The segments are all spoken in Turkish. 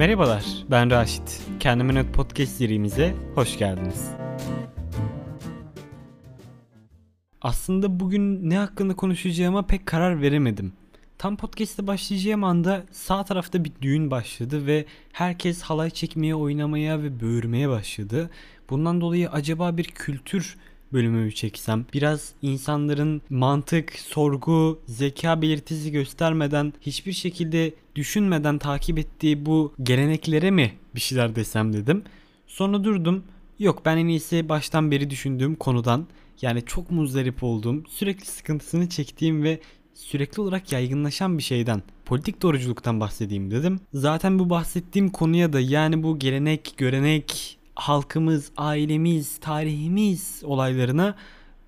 Merhabalar, ben Raşit. Kendime Not Podcast serimize hoş geldiniz. Aslında bugün ne hakkında konuşacağıma pek karar veremedim. Tam podcast'e başlayacağım anda sağ tarafta bir düğün başladı ve herkes halay çekmeye, oynamaya ve böğürmeye başladı. Bundan dolayı acaba bir kültür bölümü çeksem biraz insanların mantık, sorgu, zeka belirtisi göstermeden hiçbir şekilde düşünmeden takip ettiği bu geleneklere mi bir şeyler desem dedim. Sonra durdum. Yok ben en iyisi baştan beri düşündüğüm konudan yani çok muzdarip olduğum, sürekli sıkıntısını çektiğim ve sürekli olarak yaygınlaşan bir şeyden, politik doğruculuktan bahsedeyim dedim. Zaten bu bahsettiğim konuya da yani bu gelenek, görenek, halkımız, ailemiz, tarihimiz olaylarına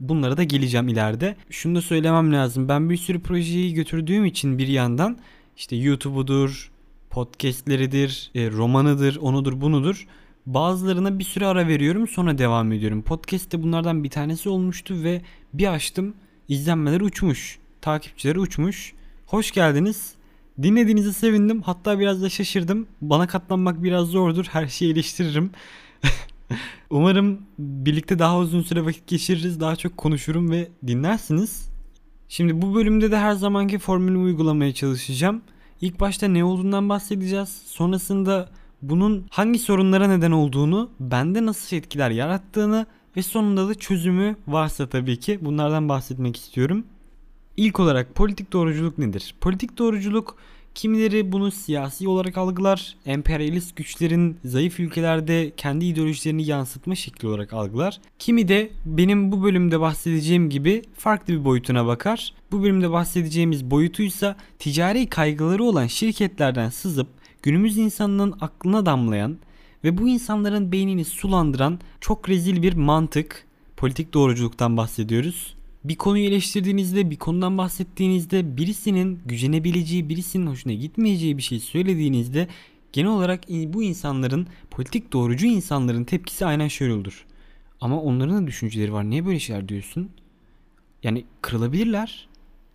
bunlara da geleceğim ileride. Şunu da söylemem lazım. Ben bir sürü projeyi götürdüğüm için bir yandan işte YouTube'udur, podcastleridir, e, romanıdır, onudur, bunudur. Bazılarına bir süre ara veriyorum sonra devam ediyorum. Podcast de bunlardan bir tanesi olmuştu ve bir açtım izlenmeler uçmuş. Takipçileri uçmuş. Hoş geldiniz. Dinlediğinize sevindim. Hatta biraz da şaşırdım. Bana katlanmak biraz zordur. Her şeyi eleştiririm. Umarım birlikte daha uzun süre vakit geçiririz. Daha çok konuşurum ve dinlersiniz. Şimdi bu bölümde de her zamanki formülü uygulamaya çalışacağım. İlk başta ne olduğundan bahsedeceğiz. Sonrasında bunun hangi sorunlara neden olduğunu, bende nasıl etkiler yarattığını ve sonunda da çözümü varsa tabii ki bunlardan bahsetmek istiyorum. İlk olarak politik doğruculuk nedir? Politik doğruculuk Kimileri bunu siyasi olarak algılar, emperyalist güçlerin zayıf ülkelerde kendi ideolojilerini yansıtma şekli olarak algılar. Kimi de benim bu bölümde bahsedeceğim gibi farklı bir boyutuna bakar. Bu bölümde bahsedeceğimiz boyutuysa ticari kaygıları olan şirketlerden sızıp günümüz insanının aklına damlayan ve bu insanların beynini sulandıran çok rezil bir mantık, politik doğruculuktan bahsediyoruz bir konuyu eleştirdiğinizde, bir konudan bahsettiğinizde birisinin gücenebileceği, birisinin hoşuna gitmeyeceği bir şey söylediğinizde genel olarak bu insanların, politik doğrucu insanların tepkisi aynen şöyle olur. Ama onların da düşünceleri var. Niye böyle şeyler diyorsun? Yani kırılabilirler.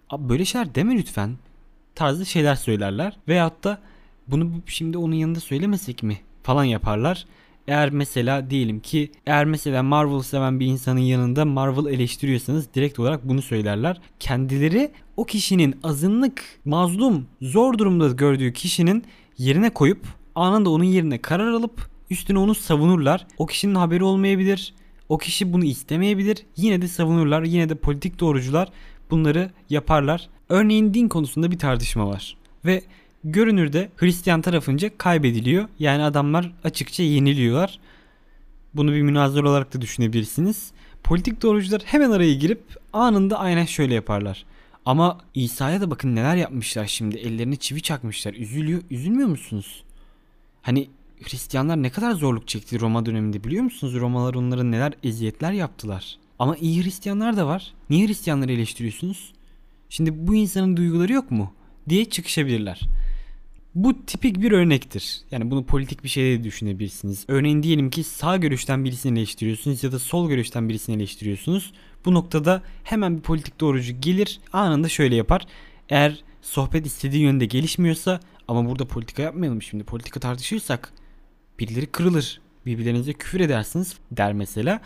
Abi böyle şeyler deme lütfen. Tarzı şeyler söylerler. Veyahut da bunu şimdi onun yanında söylemesek mi falan yaparlar. Eğer mesela diyelim ki eğer mesela Marvel seven bir insanın yanında Marvel eleştiriyorsanız direkt olarak bunu söylerler. Kendileri o kişinin azınlık, mazlum, zor durumda gördüğü kişinin yerine koyup anında onun yerine karar alıp üstüne onu savunurlar. O kişinin haberi olmayabilir. O kişi bunu istemeyebilir. Yine de savunurlar. Yine de politik doğrucular bunları yaparlar. Örneğin din konusunda bir tartışma var. Ve görünürde Hristiyan tarafınca kaybediliyor. Yani adamlar açıkça yeniliyorlar. Bunu bir münazır olarak da düşünebilirsiniz. Politik doğrucular hemen araya girip anında aynen şöyle yaparlar. Ama İsa'ya da bakın neler yapmışlar şimdi. Ellerini çivi çakmışlar. Üzülüyor. Üzülmüyor musunuz? Hani Hristiyanlar ne kadar zorluk çekti Roma döneminde biliyor musunuz? Romalar onlara neler eziyetler yaptılar. Ama iyi Hristiyanlar da var. Niye Hristiyanları eleştiriyorsunuz? Şimdi bu insanın duyguları yok mu? diye çıkışabilirler. Bu tipik bir örnektir. Yani bunu politik bir şeyde düşünebilirsiniz. Örneğin diyelim ki sağ görüşten birisini eleştiriyorsunuz ya da sol görüşten birisini eleştiriyorsunuz. Bu noktada hemen bir politik doğrucu gelir anında şöyle yapar. Eğer sohbet istediği yönde gelişmiyorsa ama burada politika yapmayalım şimdi politika tartışıyorsak birileri kırılır. Birbirlerinize küfür edersiniz der mesela.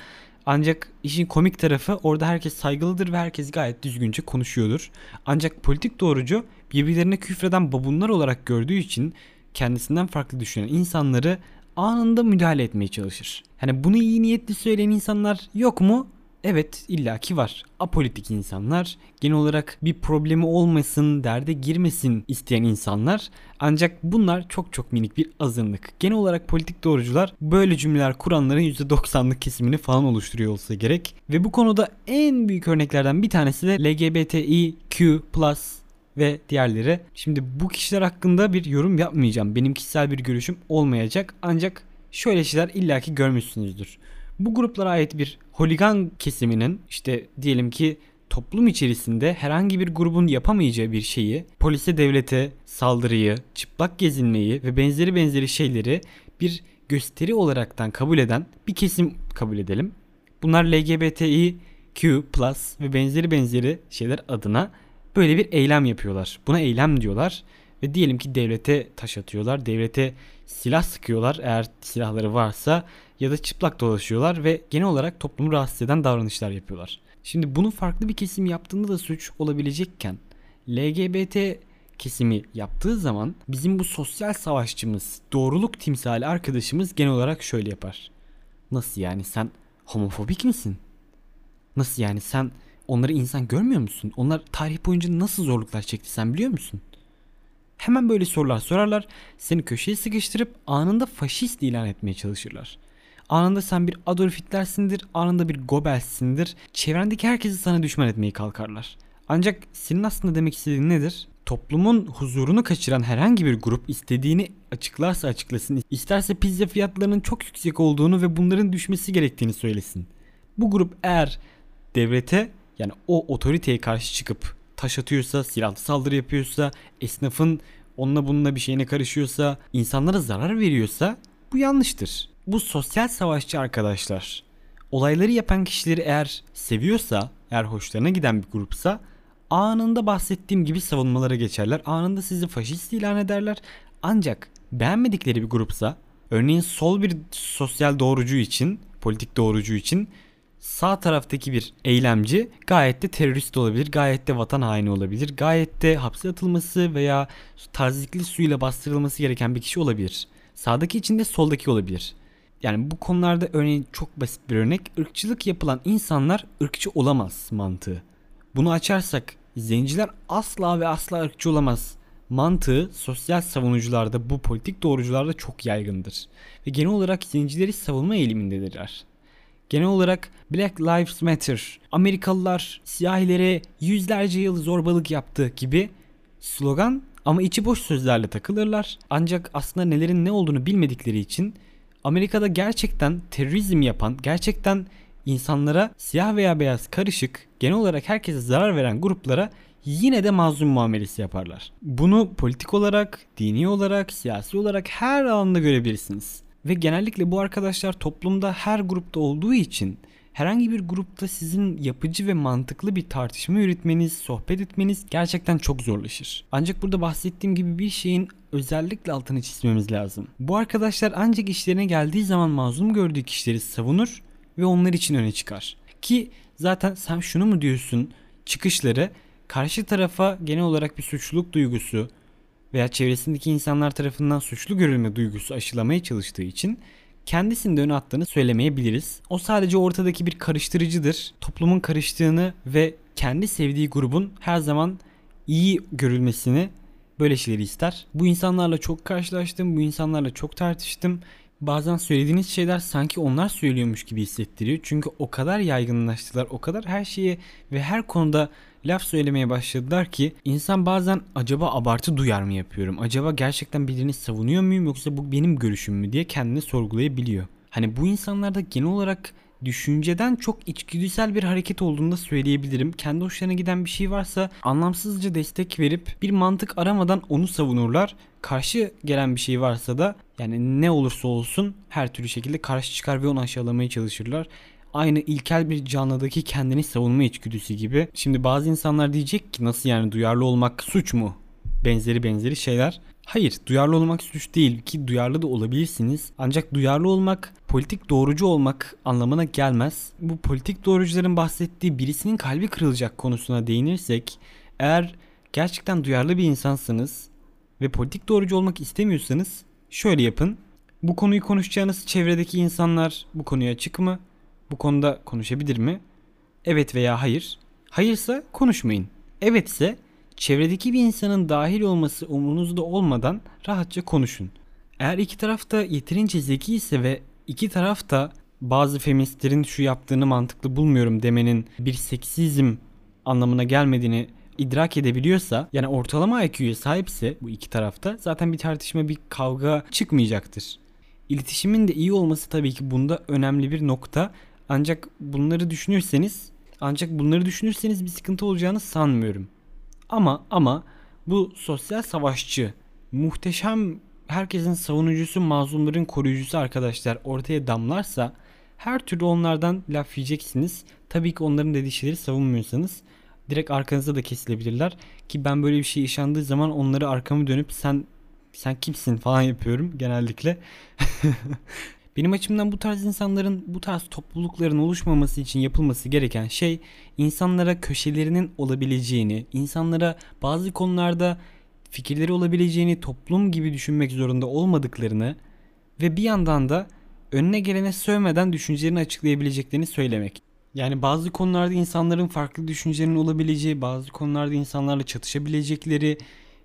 Ancak işin komik tarafı orada herkes saygılıdır ve herkes gayet düzgünce konuşuyordur. Ancak politik doğrucu birbirlerine küfreden babunlar olarak gördüğü için kendisinden farklı düşünen insanları anında müdahale etmeye çalışır. Hani bunu iyi niyetli söyleyen insanlar yok mu? Evet illaki var. Apolitik insanlar, genel olarak bir problemi olmasın, derde girmesin isteyen insanlar. Ancak bunlar çok çok minik bir azınlık. Genel olarak politik doğrucular böyle cümleler kuranların %90'lık kesimini falan oluşturuyor olsa gerek. Ve bu konuda en büyük örneklerden bir tanesi de LGBTIQ+ ve diğerleri. Şimdi bu kişiler hakkında bir yorum yapmayacağım. Benim kişisel bir görüşüm olmayacak. Ancak şöyle şeyler illaki görmüşsünüzdür. Bu gruplara ait bir holigan kesiminin işte diyelim ki toplum içerisinde herhangi bir grubun yapamayacağı bir şeyi polise devlete saldırıyı, çıplak gezinmeyi ve benzeri benzeri şeyleri bir gösteri olaraktan kabul eden bir kesim kabul edelim. Bunlar LGBTİQ+ ve benzeri benzeri şeyler adına böyle bir eylem yapıyorlar. Buna eylem diyorlar Ve diyelim ki devlete taş atıyorlar. Devlete silah sıkıyorlar eğer silahları varsa ya da çıplak dolaşıyorlar ve genel olarak toplumu rahatsız eden davranışlar yapıyorlar. Şimdi bunu farklı bir kesim yaptığında da suç olabilecekken LGBT kesimi yaptığı zaman bizim bu sosyal savaşçımız, doğruluk timsali arkadaşımız genel olarak şöyle yapar. Nasıl yani sen homofobik misin? Nasıl yani sen onları insan görmüyor musun? Onlar tarih boyunca nasıl zorluklar çekti sen biliyor musun? Hemen böyle sorular sorarlar. Seni köşeye sıkıştırıp anında faşist ilan etmeye çalışırlar. Anında sen bir Adolf Hitler'sindir, anında bir Goebbels'sindir. Çevrendeki herkesi sana düşman etmeye kalkarlar. Ancak senin aslında demek istediğin nedir? Toplumun huzurunu kaçıran herhangi bir grup istediğini açıklarsa açıklasın. İsterse pizza fiyatlarının çok yüksek olduğunu ve bunların düşmesi gerektiğini söylesin. Bu grup eğer devlete yani o otoriteye karşı çıkıp taş atıyorsa, silahlı saldırı yapıyorsa, esnafın onunla bununla bir şeyine karışıyorsa, insanlara zarar veriyorsa bu yanlıştır. Bu sosyal savaşçı arkadaşlar olayları yapan kişileri eğer seviyorsa, eğer hoşlarına giden bir grupsa anında bahsettiğim gibi savunmalara geçerler. Anında sizi faşist ilan ederler. Ancak beğenmedikleri bir grupsa, örneğin sol bir sosyal doğrucu için, politik doğrucu için sağ taraftaki bir eylemci gayet de terörist olabilir, gayet de vatan haini olabilir, gayet de hapse atılması veya tarzikli suyla bastırılması gereken bir kişi olabilir. Sağdaki için de soldaki olabilir. Yani bu konularda örneğin çok basit bir örnek ırkçılık yapılan insanlar ırkçı olamaz mantığı. Bunu açarsak zenciler asla ve asla ırkçı olamaz mantığı sosyal savunucularda bu politik doğrucularda çok yaygındır. Ve genel olarak zencileri savunma eğilimindedirler. Genel olarak Black Lives Matter, Amerikalılar siyahilere yüzlerce yıl zorbalık yaptı gibi slogan ama içi boş sözlerle takılırlar. Ancak aslında nelerin ne olduğunu bilmedikleri için Amerika'da gerçekten terörizm yapan, gerçekten insanlara siyah veya beyaz karışık, genel olarak herkese zarar veren gruplara yine de mazlum muamelesi yaparlar. Bunu politik olarak, dini olarak, siyasi olarak her alanda görebilirsiniz. Ve genellikle bu arkadaşlar toplumda her grupta olduğu için herhangi bir grupta sizin yapıcı ve mantıklı bir tartışma yürütmeniz, sohbet etmeniz gerçekten çok zorlaşır. Ancak burada bahsettiğim gibi bir şeyin özellikle altını çizmemiz lazım. Bu arkadaşlar ancak işlerine geldiği zaman mazlum gördüğü kişileri savunur ve onlar için öne çıkar. Ki zaten sen şunu mu diyorsun çıkışları karşı tarafa genel olarak bir suçluluk duygusu veya çevresindeki insanlar tarafından suçlu görülme duygusu aşılamaya çalıştığı için kendisini de öne attığını söylemeyebiliriz. O sadece ortadaki bir karıştırıcıdır. Toplumun karıştığını ve kendi sevdiği grubun her zaman iyi görülmesini böyle şeyleri ister. Bu insanlarla çok karşılaştım, bu insanlarla çok tartıştım. Bazen söylediğiniz şeyler sanki onlar söylüyormuş gibi hissettiriyor. Çünkü o kadar yaygınlaştılar, o kadar her şeye ve her konuda laf söylemeye başladılar ki insan bazen acaba abartı duyar mı yapıyorum? Acaba gerçekten birini savunuyor muyum yoksa bu benim görüşüm mü diye kendini sorgulayabiliyor. Hani bu insanlarda genel olarak düşünceden çok içgüdüsel bir hareket olduğunu söyleyebilirim. Kendi hoşlarına giden bir şey varsa anlamsızca destek verip bir mantık aramadan onu savunurlar. Karşı gelen bir şey varsa da yani ne olursa olsun her türlü şekilde karşı çıkar ve onu aşağılamaya çalışırlar aynı ilkel bir canlıdaki kendini savunma içgüdüsü gibi. Şimdi bazı insanlar diyecek ki nasıl yani duyarlı olmak suç mu? Benzeri benzeri şeyler. Hayır, duyarlı olmak suç değil ki duyarlı da olabilirsiniz. Ancak duyarlı olmak politik doğrucu olmak anlamına gelmez. Bu politik doğrucuların bahsettiği birisinin kalbi kırılacak konusuna değinirsek, eğer gerçekten duyarlı bir insansınız ve politik doğrucu olmak istemiyorsanız şöyle yapın. Bu konuyu konuşacağınız çevredeki insanlar bu konuya açık mı? Bu konuda konuşabilir mi? Evet veya hayır. Hayırsa konuşmayın. Evetse çevredeki bir insanın dahil olması umurunuzda olmadan rahatça konuşun. Eğer iki taraf da yeterince zeki ise ve iki taraf da bazı feministlerin şu yaptığını mantıklı bulmuyorum demenin bir seksizm anlamına gelmediğini idrak edebiliyorsa yani ortalama IQ'ya sahipse bu iki tarafta zaten bir tartışma bir kavga çıkmayacaktır. İletişimin de iyi olması tabii ki bunda önemli bir nokta ancak bunları düşünürseniz ancak bunları düşünürseniz bir sıkıntı olacağını sanmıyorum. Ama ama bu sosyal savaşçı muhteşem herkesin savunucusu mazlumların koruyucusu arkadaşlar ortaya damlarsa her türlü onlardan laf yiyeceksiniz. Tabii ki onların dediği şeyleri savunmuyorsanız. direkt arkanıza da kesilebilirler. Ki ben böyle bir şey yaşandığı zaman onları arkamı dönüp sen sen kimsin falan yapıyorum genellikle. Benim açımdan bu tarz insanların, bu tarz toplulukların oluşmaması için yapılması gereken şey insanlara köşelerinin olabileceğini, insanlara bazı konularda fikirleri olabileceğini toplum gibi düşünmek zorunda olmadıklarını ve bir yandan da önüne gelene sövmeden düşüncelerini açıklayabileceklerini söylemek. Yani bazı konularda insanların farklı düşüncelerinin olabileceği, bazı konularda insanlarla çatışabilecekleri,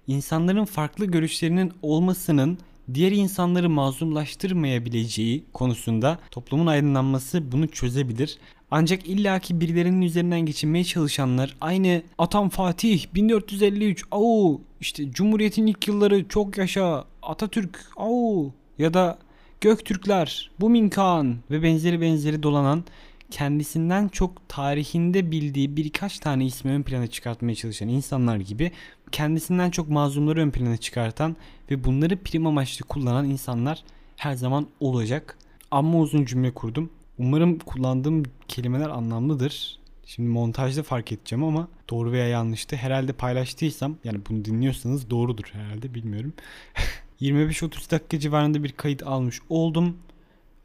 insanların farklı görüşlerinin olmasının diğer insanları mazlumlaştırmayabileceği konusunda toplumun aydınlanması bunu çözebilir. Ancak illaki birilerinin üzerinden geçinmeye çalışanlar aynı Atam Fatih 1453 au işte Cumhuriyet'in ilk yılları çok yaşa Atatürk au ya da Göktürkler, Bumin Kağan ve benzeri benzeri dolanan kendisinden çok tarihinde bildiği birkaç tane ismi ön plana çıkartmaya çalışan insanlar gibi kendisinden çok mazlumları ön plana çıkartan ve bunları prim amaçlı kullanan insanlar her zaman olacak. Amma uzun cümle kurdum. Umarım kullandığım kelimeler anlamlıdır. Şimdi montajda fark edeceğim ama doğru veya yanlıştı. Herhalde paylaştıysam yani bunu dinliyorsanız doğrudur herhalde bilmiyorum. 25-30 dakika civarında bir kayıt almış oldum.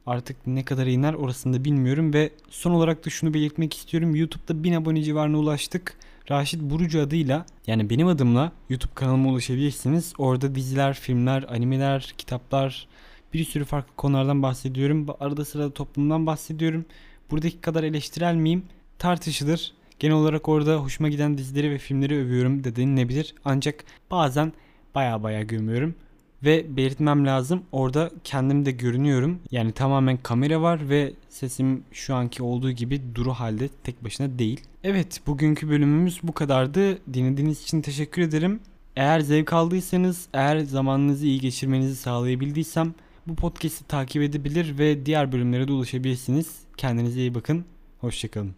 Artık ne kadar iner orasını da bilmiyorum ve son olarak da şunu belirtmek istiyorum. YouTube'da 1000 abone civarına ulaştık. Raşit Burucu adıyla yani benim adımla YouTube kanalıma ulaşabilirsiniz. Orada diziler, filmler, animeler, kitaplar bir sürü farklı konulardan bahsediyorum. Arada sırada toplumdan bahsediyorum. Buradaki kadar eleştirel miyim? Tartışılır. Genel olarak orada hoşuma giden dizileri ve filmleri övüyorum de denilebilir. Ancak bazen baya baya gömüyorum. Ve belirtmem lazım orada kendim de görünüyorum. Yani tamamen kamera var ve sesim şu anki olduğu gibi duru halde tek başına değil. Evet bugünkü bölümümüz bu kadardı. Dinlediğiniz için teşekkür ederim. Eğer zevk aldıysanız, eğer zamanınızı iyi geçirmenizi sağlayabildiysem bu podcast'i takip edebilir ve diğer bölümlere de ulaşabilirsiniz. Kendinize iyi bakın. Hoşçakalın.